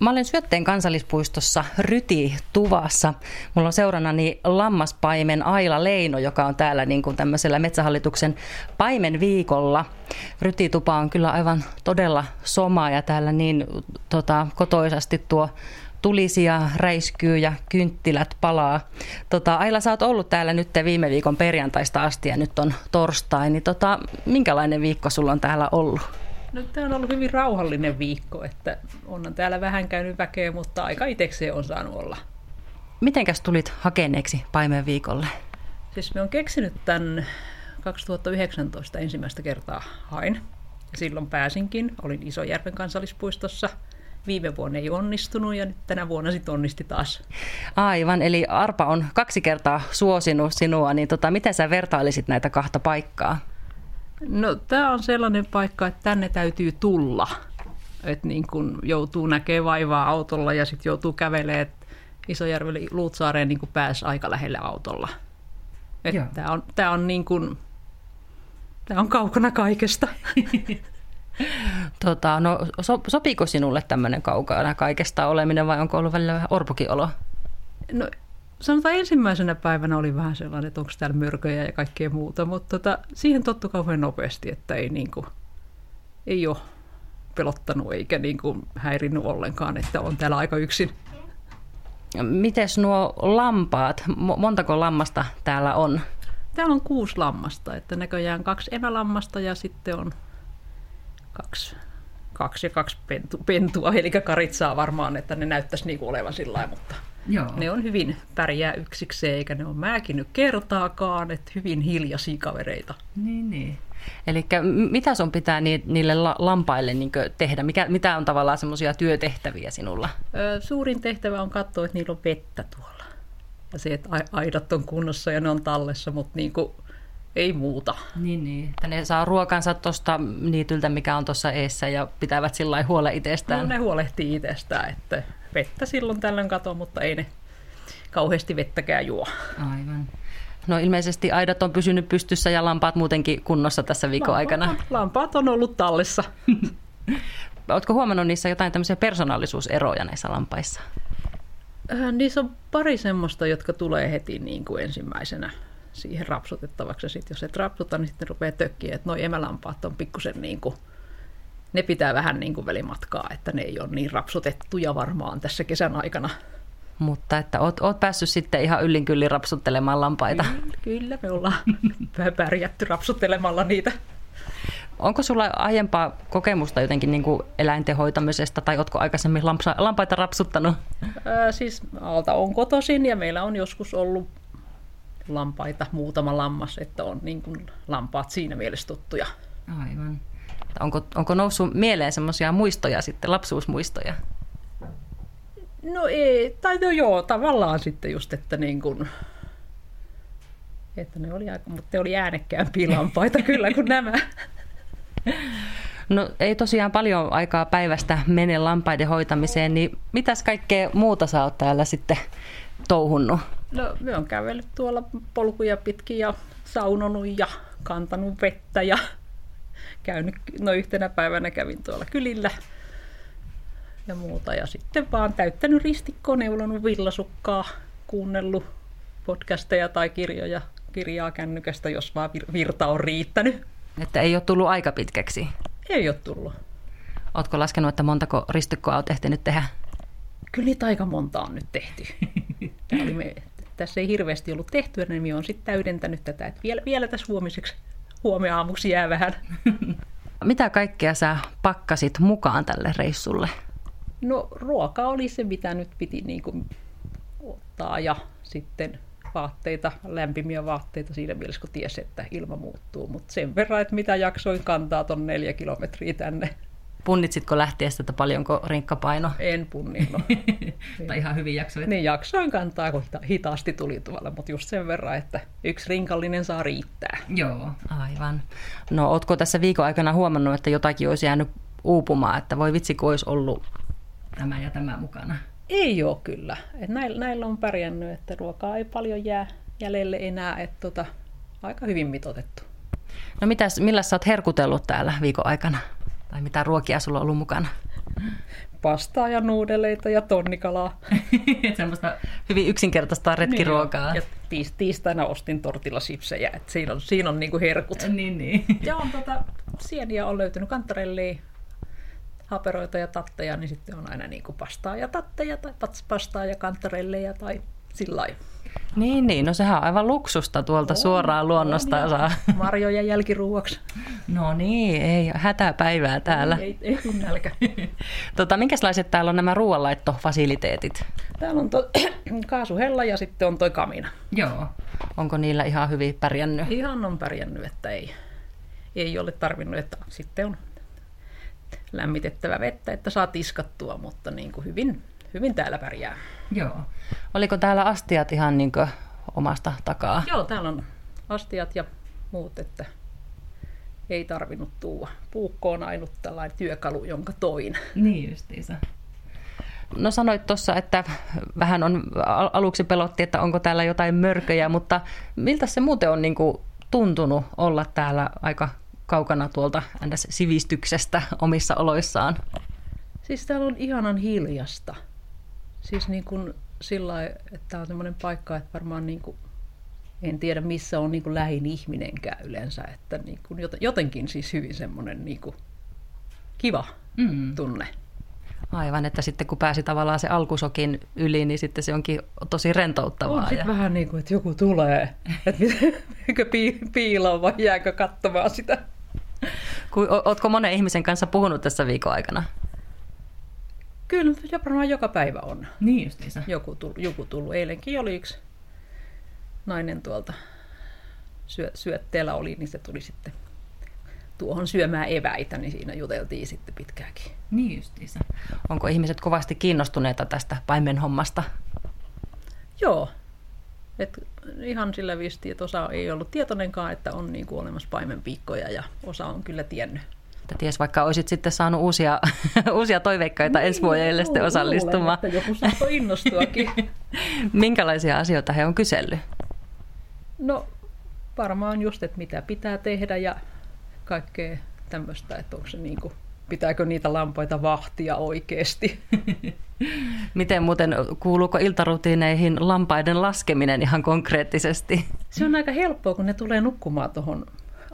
Mä olen Syötteen kansallispuistossa Ryti Tuvassa. Mulla on seurannani lammaspaimen Aila Leino, joka on täällä niin kuin tämmöisellä Metsähallituksen paimen viikolla. Rytitupa on kyllä aivan todella soma ja täällä niin tota, kotoisasti tuo tulisia räiskyy ja kynttilät palaa. Tota, Aila, sä oot ollut täällä nyt viime viikon perjantaista asti ja nyt on torstai, niin tota, minkälainen viikko sulla on täällä ollut? No, tämä on ollut hyvin rauhallinen viikko, että onhan täällä vähän käynyt väkeä, mutta aika itsekseen on saanut olla. Mitenkäs tulit hakeneeksi paimen viikolle? Siis me on keksinyt tämän 2019 ensimmäistä kertaa hain. Silloin pääsinkin, olin Isojärven kansallispuistossa. Viime vuonna ei onnistunut ja nyt tänä vuonna sitten onnisti taas. Aivan, eli Arpa on kaksi kertaa suosinut sinua, niin tota, miten sä vertailisit näitä kahta paikkaa? No tämä on sellainen paikka, että tänne täytyy tulla. Että niin kun joutuu näkemään vaivaa autolla ja sitten joutuu kävelemään Isojärvelle Luutsaareen niin pääsi aika lähelle autolla. Tämä on, tää on, niin kun, tää on kaukana kaikesta. tota, no, so, sopiiko sinulle tämmöinen kaukana kaikesta oleminen vai onko ollut välillä vähän orpokin olo? No sanotaan ensimmäisenä päivänä oli vähän sellainen, että onko täällä mörköjä ja kaikkea muuta, mutta tota, siihen tottu kauhean nopeasti, että ei, niin kuin, ei ole pelottanut eikä niin kuin, häirinnyt ollenkaan, että on täällä aika yksin. Mites nuo lampaat, montako lammasta täällä on? Täällä on kuusi lammasta, että näköjään kaksi emälammasta ja sitten on kaksi, kaksi ja kaksi pentu, pentua, eli karitsaa varmaan, että ne näyttäisi niin kuin olevan sillä mutta Joo. Ne on hyvin pärjää yksikseen, eikä ne ole määkinyt kertaakaan, että hyvin hiljaisia kavereita. Niin, niin. Eli mitä sun pitää niille lampaille niin tehdä? Mikä, mitä on tavallaan semmoisia työtehtäviä sinulla? Suurin tehtävä on katsoa, että niillä on vettä tuolla. Ja se, että aidat on kunnossa ja ne on tallessa, mutta niin kuin, ei muuta. Niin, niin. Että ne saa ruokansa tuosta niityltä, mikä on tuossa eessä ja pitävät sillä huole itsestään. No ne huolehtii itsestään, että vettä silloin tällöin kato, mutta ei ne kauheasti vettäkään juo. Aivan. No ilmeisesti aidat on pysynyt pystyssä ja lampaat muutenkin kunnossa tässä viikon lampaat aikana. Lampaat on ollut tallessa. Oletko huomannut niissä jotain tämmöisiä persoonallisuuseroja näissä lampaissa? Äh, niissä on pari semmoista, jotka tulee heti niin kuin ensimmäisenä siihen rapsutettavaksi. Sitten jos et rapsuta, niin sitten rupeaa tökkiä, että nuo emälampaat on pikkusen niin kuin ne pitää vähän niin kuin välimatkaa, että ne ei ole niin rapsutettuja varmaan tässä kesän aikana. Mutta että oot, oot päässyt sitten ihan yllin kyllin rapsuttelemaan lampaita. Kyllä, kyllä me ollaan pärjätty rapsuttelemalla niitä. Onko sulla aiempaa kokemusta jotenkin niin kuin eläinten hoitamisesta tai oletko aikaisemmin lampsa, lampaita rapsuttanut? Ää, siis alta on kotoisin ja meillä on joskus ollut lampaita, muutama lammas, että on niin kuin lampaat siinä mielessä tuttuja. Aivan. Onko, onko noussut mieleen semmoisia muistoja sitten, lapsuusmuistoja? No ei, tai no joo, tavallaan sitten just, että niin kuin, että ne oli aika, mutta ne oli äänekkäämpiä lampaita kyllä kuin nämä. No ei tosiaan paljon aikaa päivästä mene lampaiden hoitamiseen, niin mitäs kaikkea muuta sä oot täällä sitten touhunnut? No me on kävellyt tuolla polkuja pitkin ja saunonut ja kantanut vettä ja käynyt, no yhtenä päivänä kävin tuolla kylillä ja muuta. Ja sitten vaan täyttänyt ristikkoa, neulonut villasukkaa, kuunnellut podcasteja tai kirjoja, kirjaa kännykästä, jos vaan virta on riittänyt. Että ei ole tullut aika pitkäksi? Ei ole tullut. Oletko laskenut, että montako ristikkoa olet ehtinyt tehdä? Kyllä niitä aika monta on nyt tehty. me, tässä ei hirveästi ollut tehtyä, niin minä olen sitten täydentänyt tätä, että vielä, vielä tässä huomiseksi huomenna aamuksi jää vähän. Mitä kaikkea sä pakkasit mukaan tälle reissulle? No ruoka oli se, mitä nyt piti niin kuin ottaa ja sitten vaatteita, lämpimiä vaatteita siinä mielessä, kun tiesi, että ilma muuttuu. Mutta sen verran, että mitä jaksoin kantaa tuon neljä kilometriä tänne Punnitsitko lähtiessä, että paljonko rinkkapaino? En punninnut. tai ihan hyvin jaksoit? Niin jaksoin kantaa, kun hitaasti tuli tuolla, mutta just sen verran, että yksi rinkallinen saa riittää. Joo, aivan. No ootko tässä viikon aikana huomannut, että jotakin olisi jäänyt uupumaan, että voi vitsi, kun olisi ollut tämä ja tämä mukana? Ei ole kyllä. Et näillä, näillä on pärjännyt, että ruokaa ei paljon jää jäljelle enää, että tota, aika hyvin mitotettu. No mitäs, millä sä oot herkutellut täällä viikon aikana? Tai mitä ruokia sulla on ollut mukana? pastaa ja nuudeleita ja tonnikalaa. Semmoista hyvin yksinkertaista retkiruokaa. Niin, ja tiis, tiistaina ostin tortillasipsejä, että siinä on, siinä on niinku herkut. Niin, niin. Ja on tota, sieniä on löytynyt kantarellia, haperoita ja tatteja, niin sitten on aina niinku pastaa ja tatteja tai pastaa ja kantarelleja tai sillä lailla. Niin, niin, no sehän on aivan luksusta tuolta on, suoraan luonnosta on, saa. Marjoja jälkiruuaksi. No niin, ei hätäpäivää täällä. Ei, ei, ei nälkä. tota, minkälaiset täällä on nämä ruoanlaittofasiliteetit? Täällä on to, kaasuhella ja sitten on toi kamina. Joo. Onko niillä ihan hyvin pärjännyt? Ihan on pärjännyt, että ei, ei ole tarvinnut, että sitten on lämmitettävä vettä, että saa tiskattua, mutta niin kuin hyvin, hyvin täällä pärjää. Joo. Oliko täällä astiat ihan niin omasta takaa? Joo, täällä on astiat ja muut, että ei tarvinnut tuua. Puukko on ainut tällainen työkalu, jonka toin. Niin justiinsa. No sanoit tuossa, että vähän on aluksi pelotti, että onko täällä jotain mörköjä, mutta miltä se muuten on niin kuin tuntunut olla täällä aika kaukana tuolta sivistyksestä omissa oloissaan? Siis täällä on ihanan hiljasta. Siis niin kuin sillä että tämä on semmoinen paikka, että varmaan niin kuin, en tiedä missä on niin kuin lähin ihminenkään yleensä, että niin kuin jotenkin siis hyvin semmoinen niin kuin kiva mm. tunne. Aivan, että sitten kun pääsi tavallaan se alkusokin yli, niin sitten se onkin tosi rentouttavaa. On ja... vähän niin kuin, että joku tulee, että eikö piiloon vai jääkö katsomaan sitä. Oletko monen ihmisen kanssa puhunut tässä viikon aikana? Kyllä, varmaan joka päivä on. Niin justiinsa. Joku, tullut, joku tullut. Eilenkin oli yksi nainen tuolta syö, syötteellä oli, niin se tuli sitten tuohon syömään eväitä, niin siinä juteltiin sitten pitkääkin. Niin justiinsa. Onko ihmiset kovasti kiinnostuneita tästä paimenhommasta? Joo. Et ihan sillä visti, että osa ei ollut tietoinenkaan, että on niin kuin olemassa paimenpiikkoja ja osa on kyllä tiennyt. Että ties, vaikka olisit sitten saanut uusia, uusia toiveikkaita niin, ensi vuodelle sitten osallistumaan. Luulen, joku saattoi innostuakin. Minkälaisia asioita he on kysellyt? No varmaan just, että mitä pitää tehdä ja kaikkea tämmöistä, että onko se niin kuin, pitääkö niitä lampaita vahtia oikeasti. Miten muuten, kuuluuko iltarutiineihin lampaiden laskeminen ihan konkreettisesti? Se on aika helppoa, kun ne tulee nukkumaan tuohon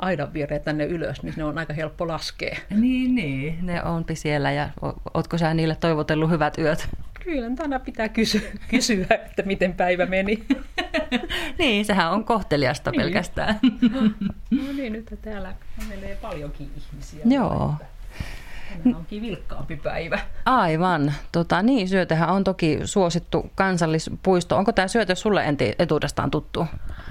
aidan viereen tänne ylös, niin ne on aika helppo laskea. Niin, niin. Ne onpi siellä ja ootko sä niille toivotellut hyvät yöt? Kyllä, tänä pitää kysyä, kysyä, että miten päivä meni. niin, sehän on kohteliasta niin. pelkästään. no niin, nyt täällä menee paljonkin ihmisiä. Joo. Tänään onkin vilkkaampi päivä. Aivan. Tota, niin, Syötehän on toki suosittu kansallispuisto. Onko tämä Syöte sulle etuudestaan tuttu?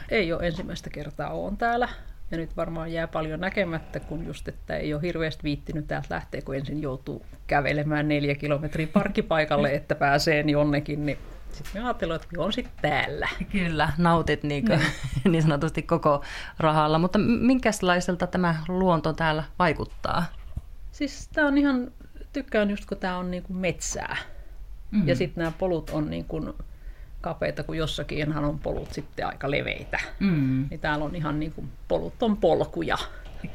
Ei ole ensimmäistä kertaa on täällä. Ja nyt varmaan jää paljon näkemättä, kun just, että ei ole hirveästi viittinyt täältä lähteä, kun ensin joutuu kävelemään neljä kilometriä parkkipaikalle, että pääsee jonnekin, niin sitten me ajattelin, että on sitten täällä. Kyllä, nautit niin, kuin, niin. niin sanotusti koko rahalla. Mutta minkälaiselta tämä luonto täällä vaikuttaa? Siis tämä on ihan, tykkään just kun tämä on niin kuin metsää. Mm-hmm. Ja sitten nämä polut on niin kuin kapeita, kun jossakin on polut sitten aika leveitä. Mm. Niin täällä on ihan niin kuin, polut on polkuja.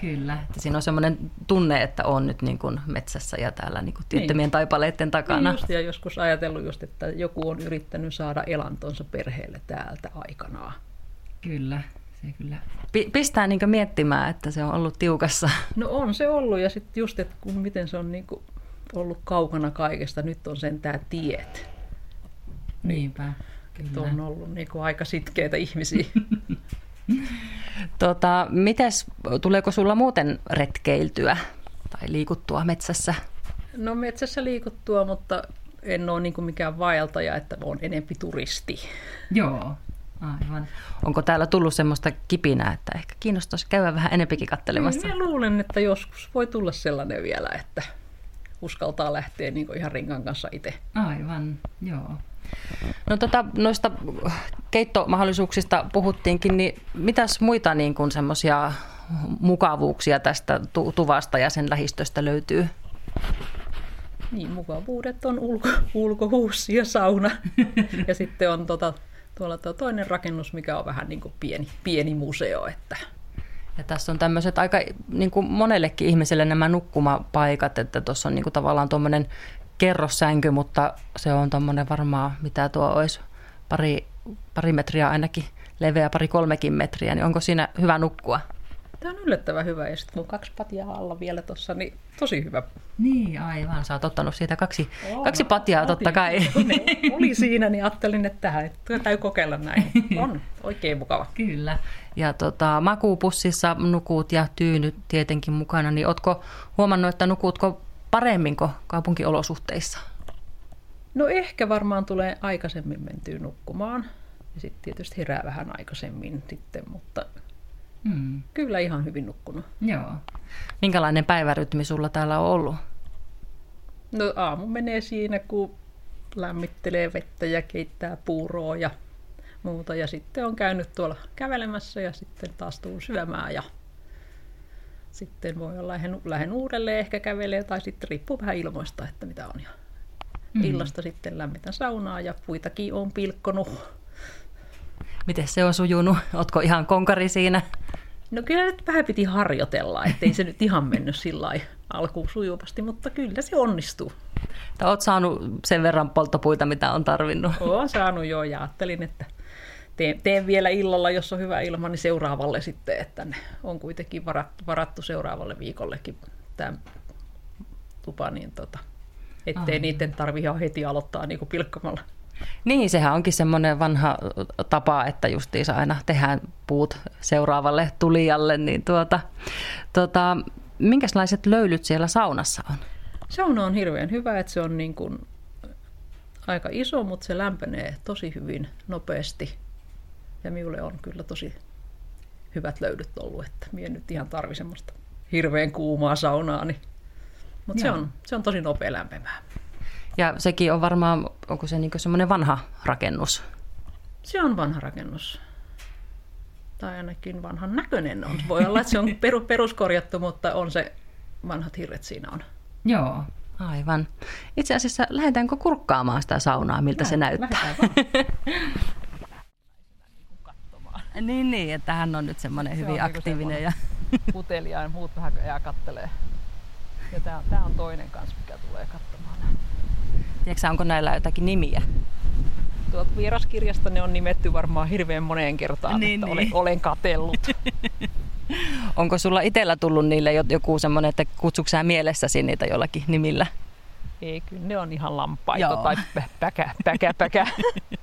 Kyllä, että siinä on semmoinen tunne, että on nyt niin kuin metsässä ja täällä niin kuin työttömien niin. taipaleiden takana. Niin just, ja joskus ajatellut just, että joku on yrittänyt saada elantonsa perheelle täältä aikanaan. Kyllä, se kyllä pistää niin miettimään, että se on ollut tiukassa. No on se ollut ja sitten just, että kun, miten se on niin kuin ollut kaukana kaikesta, nyt on sen tämä tiet. Niinpä. Kyllä. on ollut niin kuin aika sitkeitä ihmisiä. tota, mites, tuleeko sulla muuten retkeiltyä tai liikuttua metsässä? No metsässä liikuttua, mutta en ole niin kuin mikään vaeltaja, että olen enempi turisti. Joo, aivan. Onko täällä tullut semmoista kipinää, että ehkä kiinnostaisi käydä vähän enempikin kattelemassa? Minä luulen, että joskus voi tulla sellainen vielä, että uskaltaa lähteä niin ihan rinkan kanssa itse. Aivan, joo. No tota, noista keittomahdollisuuksista puhuttiinkin, niin mitäs muita niin kuin semmoisia mukavuuksia tästä tuvasta ja sen lähistöstä löytyy? Niin, mukavuudet on ulko, ulkohuussi ja sauna. ja sitten on tota, tuolla tuo toinen rakennus, mikä on vähän niin kuin pieni, pieni museo. Että... Ja tässä on tämmöiset aika niin kuin monellekin ihmiselle nämä nukkumapaikat, että tuossa on niin kuin tavallaan tuommoinen kerrossänky, mutta se on tuommoinen varmaan, mitä tuo olisi, pari, pari metriä ainakin leveä, pari kolmekin metriä, niin onko siinä hyvä nukkua? Tämä on yllättävän hyvä ja sitten kun kaksi patjaa alla vielä tuossa, niin tosi hyvä. Niin, aivan. Sä oot ottanut siitä kaksi, oh, kaksi patjaa otin. totta kai. Ne oli siinä, niin ajattelin, että tähän täytyy kokeilla näin. On oikein mukava. Kyllä. Ja tota, makuupussissa nukut ja tyynyt tietenkin mukana, niin ootko huomannut, että nukutko paremmin kuin kaupunkiolosuhteissa? No ehkä varmaan tulee aikaisemmin mentyä nukkumaan. Ja sitten tietysti herää vähän aikaisemmin sitten, mutta Hmm. Kyllä ihan hyvin nukkunut. Joo. Minkälainen päivärytmi sulla täällä on ollut? No aamu menee siinä, kun lämmittelee vettä ja keittää puuroa ja muuta. Ja sitten on käynyt tuolla kävelemässä ja sitten taas tuun syömään ja sitten voi olla lähden, lähden uudelleen ehkä kävelee tai sitten riippuu vähän ilmoista, että mitä on. Ja mm. illasta sitten lämmitän saunaa ja puitakin on pilkkonut. Miten se on sujunut? Otko ihan konkari siinä? No kyllä nyt vähän piti harjoitella, ettei se nyt ihan mennyt sillä alkuun sujuvasti, mutta kyllä se onnistuu. Tai oot saanut sen verran polttopuita, mitä on tarvinnut? Olen saanut jo ja ajattelin, että teen, teen vielä illalla, jos on hyvä ilma, niin seuraavalle sitten, että ne on kuitenkin varattu, varattu seuraavalle viikollekin tämä tupa, niin tota, ettei Aha. niiden tarvitse heti aloittaa niin kuin pilkkamalla. Niin, sehän onkin semmoinen vanha tapa, että justiinsa aina tehdään puut seuraavalle tulijalle. Niin tuota, tuota, minkälaiset löylyt siellä saunassa on? Sauna on hirveän hyvä, että se on niin kuin aika iso, mutta se lämpenee tosi hyvin nopeasti. Ja minulle on kyllä tosi hyvät löydyt ollut, että minä nyt ihan tarvi semmoista hirveän kuumaa saunaa, niin... mutta se on, se on tosi nopea lämpimään. Ja sekin on varmaan, onko se niin semmoinen vanha rakennus? Se on vanha rakennus. Tai ainakin vanhan näköinen on. Voi olla, että se on peruskorjattu, mutta on se vanhat hirret siinä on. Joo, aivan. Itse asiassa lähdetäänkö kurkkaamaan sitä saunaa, miltä Lähet, se näyttää? niin, niin, että hän on nyt semmoinen se hyvin on niinku aktiivinen. Ja... Putelia ja muut vähän jää kattelee. Ja tämä, tämä on toinen kanssa, mikä tulee katsomaan. Tiedätkö onko näillä jotakin nimiä? Tuolta vieraskirjasta ne on nimetty varmaan hirveän moneen kertaan, niin, että niin. Olen, olen katellut. onko sulla itsellä tullut niille joku semmoinen, että kutsuksaa mielessäsi niitä jollakin nimillä? Ei, kyllä ne on ihan lampaita Joo. tai päkä, päkä, päkä.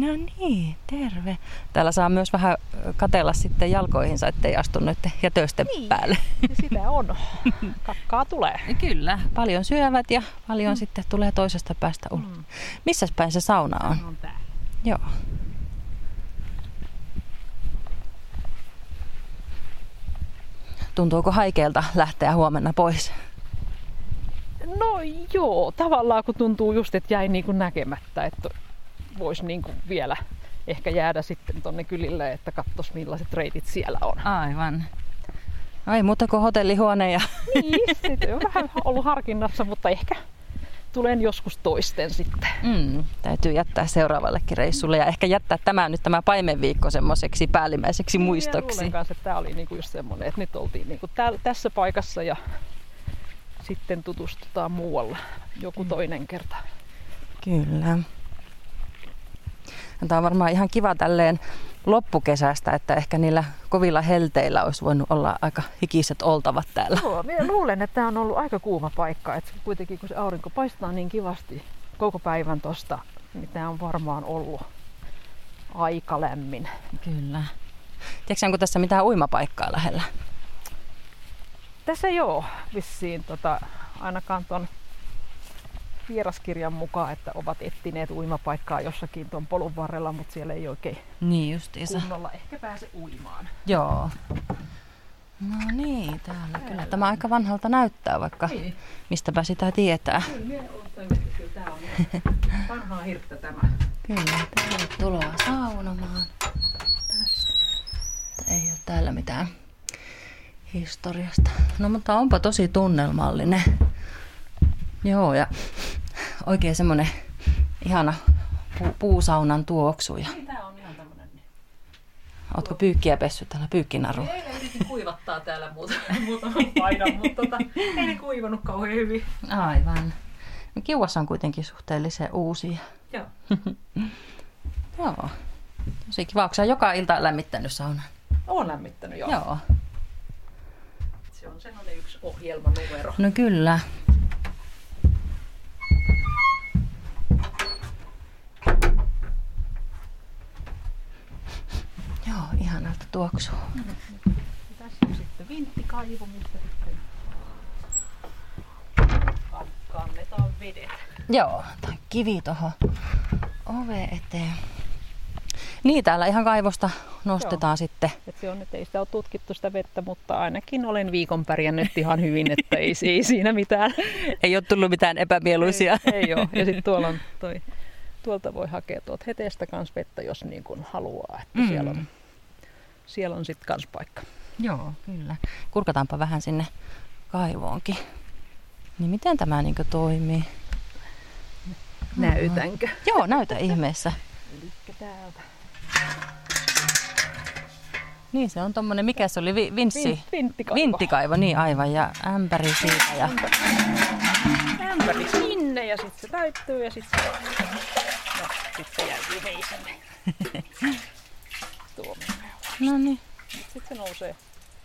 No niin, terve. Täällä saa myös vähän katella sitten jalkoihinsa, ettei astu noiden jätösten niin. päälle. Sitä on. Kakkaa tulee. Kyllä, paljon syövät ja paljon mm. sitten tulee toisesta päästä ulos. Mm. Missä päin se sauna on? On täällä. Joo. Tuntuuko haikeelta lähteä huomenna pois? No joo, tavallaan kun tuntuu just, että jäi niin kuin näkemättä, että voisi niin kuin vielä ehkä jäädä sitten tonne kylille, että katsos millaiset reitit siellä on. Aivan. Ai muuta kuin hotellihuone ja... Niin, sitten on vähän ollut harkinnassa, mutta ehkä tulen joskus toisten sitten. Mm, täytyy jättää seuraavallekin reissulle ja ehkä jättää tämä nyt tämä paimenviikko semmoiseksi päällimmäiseksi niin, muistoksi. Luulen kanssa, että tämä oli niinku just semmoinen, että nyt oltiin niinku täällä, tässä paikassa ja sitten tutustutaan muualla joku mm. toinen kerta. Kyllä. Tämä on varmaan ihan kiva tälleen loppukesästä, että ehkä niillä kovilla helteillä olisi voinut olla aika hikiset oltavat täällä. Joo, minä luulen, että tämä on ollut aika kuuma paikka. Että kuitenkin kun se aurinko paistaa niin kivasti koko päivän tosta, niin tämä on varmaan ollut aika lämmin. Kyllä. Tiedätkö, onko tässä mitään uimapaikkaa lähellä? Tässä joo, vissiin tota, ainakaan tuon vieraskirjan mukaan, että ovat etsineet uimapaikkaa jossakin tuon polun varrella, mutta siellä ei oikein niin justiinsa. kunnolla ehkä pääse uimaan. Joo. No niin, täällä kyllä. Tämä aika vanhalta näyttää, vaikka niin. mistäpä sitä tietää. Kyllä, kyllä tämä on vanhaa hirttä tämä. Kyllä, tervetuloa saunomaan. Tästä. Ei ole täällä mitään historiasta. No mutta onpa tosi tunnelmallinen. Joo, ja oikein semmoinen ihana pu- puusaunan tuoksu. Ja... Niin, tää on ihan tämmönen. Ootko pyykkiä pessy täällä pyykkinaru? Ei, Yritin kuivattaa täällä muutaman, muutaman paidan, mutta tota, ei ne kuivanut kauhean hyvin. Aivan. No, kiuas on kuitenkin suhteellisen uusia. Joo. Joo. Tosi kiva. Onko joka ilta lämmittänyt saunan? Olen lämmittänyt jo. Joo. Se on sellainen yksi ohjelmanumero. No kyllä. Joo, ihanalta tuoksuu. Tässä on sitten vinttikaivo, mistä sitten kan- kannetaan vedet. Joo, tai kivi tuohon ove eteen. Niin, täällä ihan kaivosta nostetaan Joo. sitten. Et se on, että ei sitä ole tutkittu sitä vettä, mutta ainakin olen viikon pärjännyt ihan hyvin, että ei, ei siinä mitään. Ei ole tullut mitään epämieluisia. Ei, ei ole. Ja sitten tuolla on toi, tuolta voi hakea tuolta heteestä kans vettä, jos niin kuin haluaa. Että mm. siellä on, siellä on sitten kans paikka. Joo, kyllä. Kurkataanpa vähän sinne kaivoonkin. Niin miten tämä niin toimii? Näytänkö? Joo, näytä ihmeessä. Elikkä täältä. Niin se on tommonen, mikä se oli, Vi- vinssi? Vin, vinttikaivo. Vinttikaivo, niin aivan, ja ämpäri siitä. Ja... Ämpäri sinne ja sitten se täyttyy ja sitten se, no, sit se jäätyy heisinne. Tuomioon. No niin, Sitten se nousee,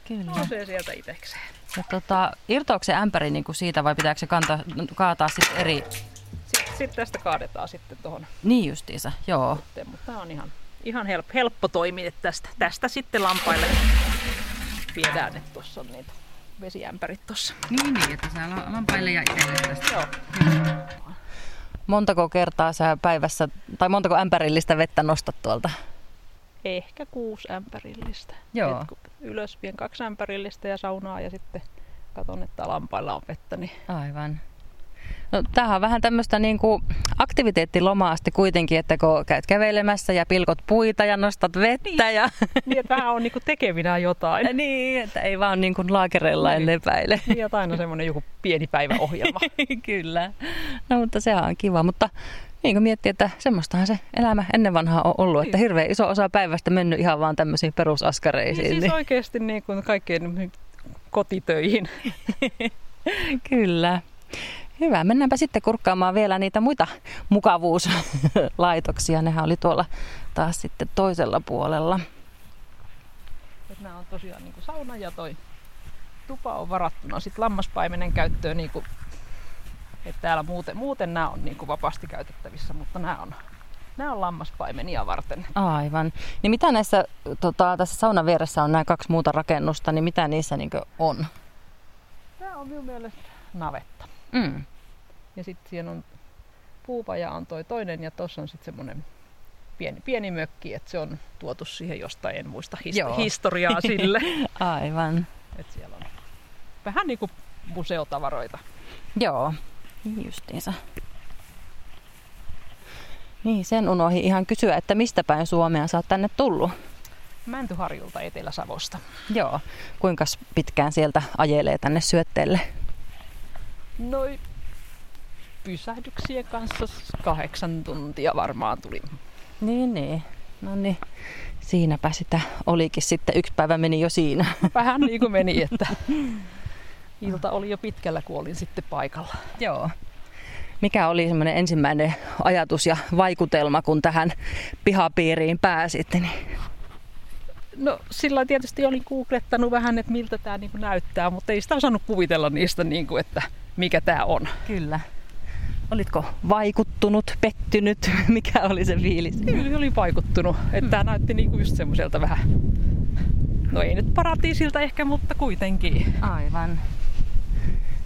kyllä. nousee sieltä itekseen. Ja tota, irtoako se ämpäri niin kuin siitä vai pitääkö se kantaa, kaataa sitten eri? Sitten sit tästä kaadetaan sitten tuohon Niin justiinsa, joo. sitten, mutta tämä on ihan, ihan helppo, helppo toimi, että tästä, tästä sitten lampaille viedään, että tuossa on niitä vesiämpärit tuossa. Niin, niin, että saa lampaille ja itselle tästä. Joo. Montako kertaa sä päivässä, tai montako ämpärillistä vettä nostat tuolta? Ehkä kuusi ämpärillistä. Joo. Ylös vien kaksi ämpärillistä ja saunaa ja sitten katon, että lampailla on vettä, niin Aivan. No, tämähän on vähän tämmöistä niin kuin aktiviteettilomaa asti kuitenkin, että kun käyt kävelemässä ja pilkot puita ja nostat vettä. Ja... niin että vähän on niinku tekevinä jotain. niin, että ei vaan niin kuin laakereilla Niin. lepäile. Niin, että aina semmoinen joku pieni päiväohjelma. Kyllä. No mutta sehän on kiva, mutta niin kuin miettii, että semmoistahan se elämä ennen vanhaa on ollut, että hirveän iso osa päivästä mennyt ihan vaan tämmöisiin perusaskareisiin. niin siis oikeasti niin kuin kaikkeen kotitöihin. Kyllä. Hyvä. Mennäänpä sitten kurkkaamaan vielä niitä muita mukavuuslaitoksia. Nehän oli tuolla taas sitten toisella puolella. Nämä on tosiaan niin kuin sauna ja toi tupa on varattuna sit lammaspaimenen käyttöön. Niin kuin, että täällä muuten, muuten nämä on niin kuin vapaasti käytettävissä, mutta nämä on, nämä on lammaspaimenia varten. Aivan. Niin mitä näissä, tota, tässä saunan vieressä on nämä kaksi muuta rakennusta, niin mitä niissä niin on? Tämä on minun mielestä navetta. Mm. Ja sitten siinä on puupaja on toi toinen ja tuossa on sitten semmoinen pieni, pieni mökki, että se on tuotu siihen jostain, en muista Joo. hist- historiaa sille. Aivan. että siellä on vähän niin kuin museotavaroita. Joo, justiinsa. Niin, sen unohdin ihan kysyä, että mistä päin Suomea sä oot tänne tullut? Mäntyharjulta Etelä-Savosta. Joo. Kuinka pitkään sieltä ajelee tänne syötteelle? Noin pysähdyksien kanssa kahdeksan tuntia varmaan tuli. Niin, niin. No niin. Siinäpä sitä olikin sitten. Yksi päivä meni jo siinä. Vähän niin kuin meni, että ilta oli jo pitkällä, kun olin sitten paikalla. Joo. Mikä oli semmoinen ensimmäinen ajatus ja vaikutelma, kun tähän pihapiiriin pääsit? Niin... No sillä tietysti olin googlettanut vähän, että miltä tämä niin näyttää, mutta ei sitä osannut kuvitella niistä, niin kuin, että mikä tämä on. Kyllä. Olitko vaikuttunut, pettynyt? Mikä oli se fiilis? Kyllä oli vaikuttunut, että tämä näytti niin kuin just semmoiselta vähän, no ei nyt paratiisilta ehkä, mutta kuitenkin. Aivan.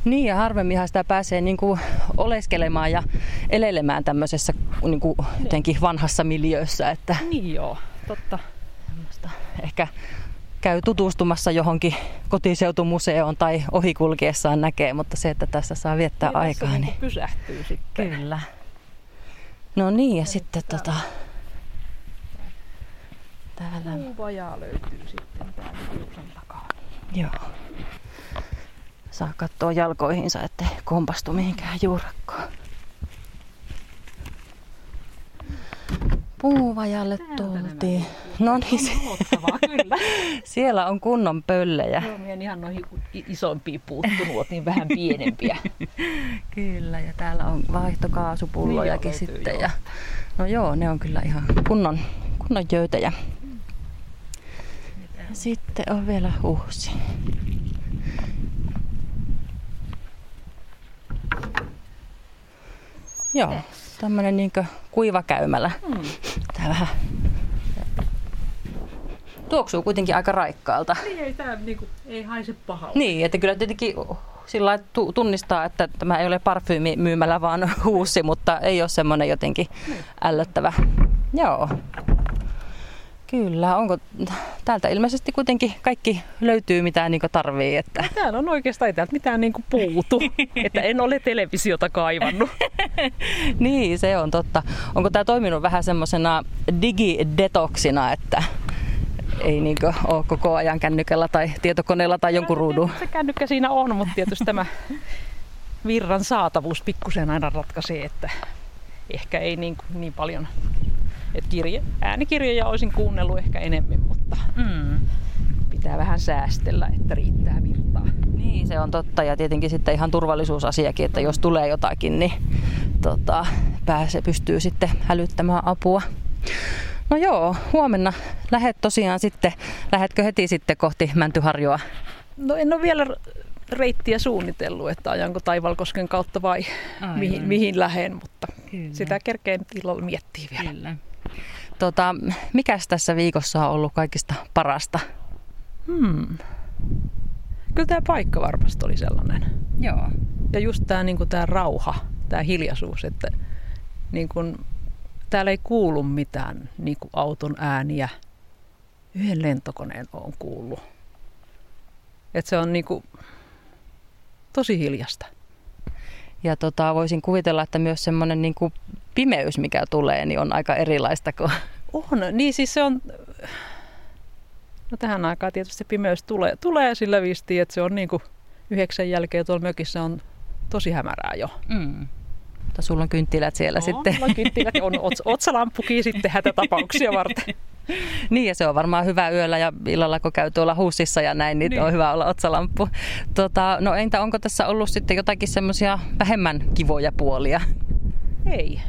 Niin ja harvemminhan sitä pääsee niin kuin oleskelemaan ja elelemään tämmöisessä niin kuin jotenkin vanhassa miljöössä, että Niin joo, totta. semmoista ehkä käy tutustumassa johonkin kotiseutumuseoon tai ohikulkiessaan näkee, mutta se, että tässä saa viettää Niin tässä aikaa, niin niin pysähtyy sitten. kyllä. No niin, ja sitten tota, täällä, Puuvajaa löytyy sitten täältä kiusan takaa. joo. Saa katsoa jalkoihinsa, ettei kompastu mihinkään juurakkoon. Puuvajalle tultiin. No niin, se, kyllä. siellä on kunnon pöllejä. Joo, minä en ihan noihin isompiin puuttunut, niin vähän pienempiä. Kyllä, ja täällä on vaihtokaasupullojakin Niin sitten. joo. Ja, no joo, ne on kyllä ihan kunnon, kunnon jöytäjä. Ja sitten on vielä uusi. Joo, tämmönen niinkö kuivakäymälä. Hmm. Tää vähän tuoksuu kuitenkin aika raikkaalta. Niin ei tämä niinku, ei haise pahalta. Niin, että kyllä tietenkin sillä tu- tunnistaa, että tämä ei ole parfyymi myymällä, vaan huussi, mutta ei ole semmoinen jotenkin ällöttävä. Joo. Kyllä, onko täältä ilmeisesti kuitenkin kaikki löytyy mitä niin tarvii, että Täällä on oikeastaan ei täältä mitään niinku puutu, että en ole televisiota kaivannut. niin se on totta. Onko tämä toiminut vähän semmoisena digidetoksina, että ei niin ole koko ajan kännykällä tai tietokoneella tai jonkun ruudun? Se kännykkä siinä on, mutta tietysti tämä virran saatavuus pikkusen aina ratkaisee, että ehkä ei niin, niin paljon. Et kirje, äänikirjoja olisin kuunnellut ehkä enemmän, mutta Mm. pitää vähän säästellä, että riittää virtaa. Niin, se on totta. Ja tietenkin sitten ihan turvallisuusasiakin, että jos tulee jotakin, niin tota, pääse, pystyy sitten hälyttämään apua. No joo, huomenna lähet tosiaan sitten, lähetkö heti sitten kohti Mäntyharjoa? No en ole vielä reittiä suunnitellut, että ajanko Taivalkosken kautta vai Aivan. mihin, mihin lähen, mutta Kyllä. sitä kerkeen illalla miettii vielä. Kyllä. Tota, mikäs tässä viikossa on ollut kaikista parasta? Hmm. Kyllä tämä paikka varmasti oli sellainen. Joo. Ja just tämä niinku tää rauha, tämä hiljaisuus, että niinku, täällä ei kuulu mitään niinku auton ääniä. Yhden lentokoneen on kuullut. Et se on niinku tosi hiljasta. Ja tota, voisin kuvitella, että myös semmoinen niin pimeys, mikä tulee, niin on aika erilaista kuin... On, niin siis se on... No tähän aikaan tietysti pimeys tulee, tulee sillä viistiin, että se on niinku yhdeksän jälkeen tuolla mökissä on tosi hämärää jo. Mm. Mutta sulla on kynttilät siellä sitten. On, on kynttilät on ots, otsalamppukin sitten hätätapauksia varten. Niin ja se on varmaan hyvä yöllä ja illalla kun käy tuolla huussissa ja näin, niin, Niin. on hyvä olla otsalamppu. Tota, no entä onko tässä ollut sitten jotakin semmoisia vähemmän kivoja puolia? Ei.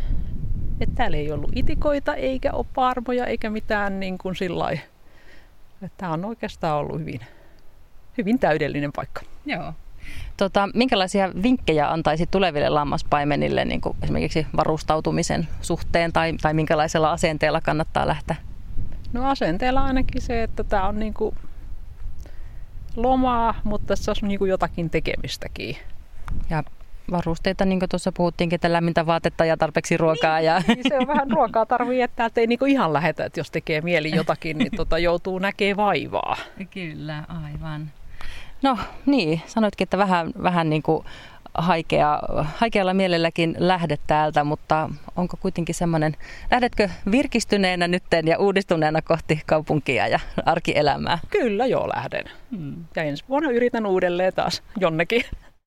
Et täällä ei ollut itikoita, eikä ole parmoja, eikä mitään niin kuin sillä Tämä on oikeastaan ollut hyvin, hyvin täydellinen paikka. Joo. Tota, minkälaisia vinkkejä antaisit tuleville lammaspaimenille niin kuin esimerkiksi varustautumisen suhteen tai, tai minkälaisella asenteella kannattaa lähteä? No asenteella ainakin se, että tämä on niin kuin lomaa, mutta tässä on niin kuin jotakin tekemistäkin. Ja varusteita, niin kuin tuossa puhuttiinkin, että lämmintä vaatetta ja tarpeeksi ruokaa. Ja... Niin se on vähän ruokaa tarvii, että täältä ei niin kuin ihan lähetä, että jos tekee mieli jotakin, niin tota, joutuu näkee vaivaa. Kyllä, aivan. No niin, sanoitkin, että vähän, vähän niin kuin haikea, haikealla mielelläkin lähdet täältä, mutta onko kuitenkin semmoinen, lähdetkö virkistyneenä nytten ja uudistuneena kohti kaupunkia ja arkielämää? Kyllä joo lähden. Hmm. Ja ensi vuonna yritän uudelleen taas jonnekin.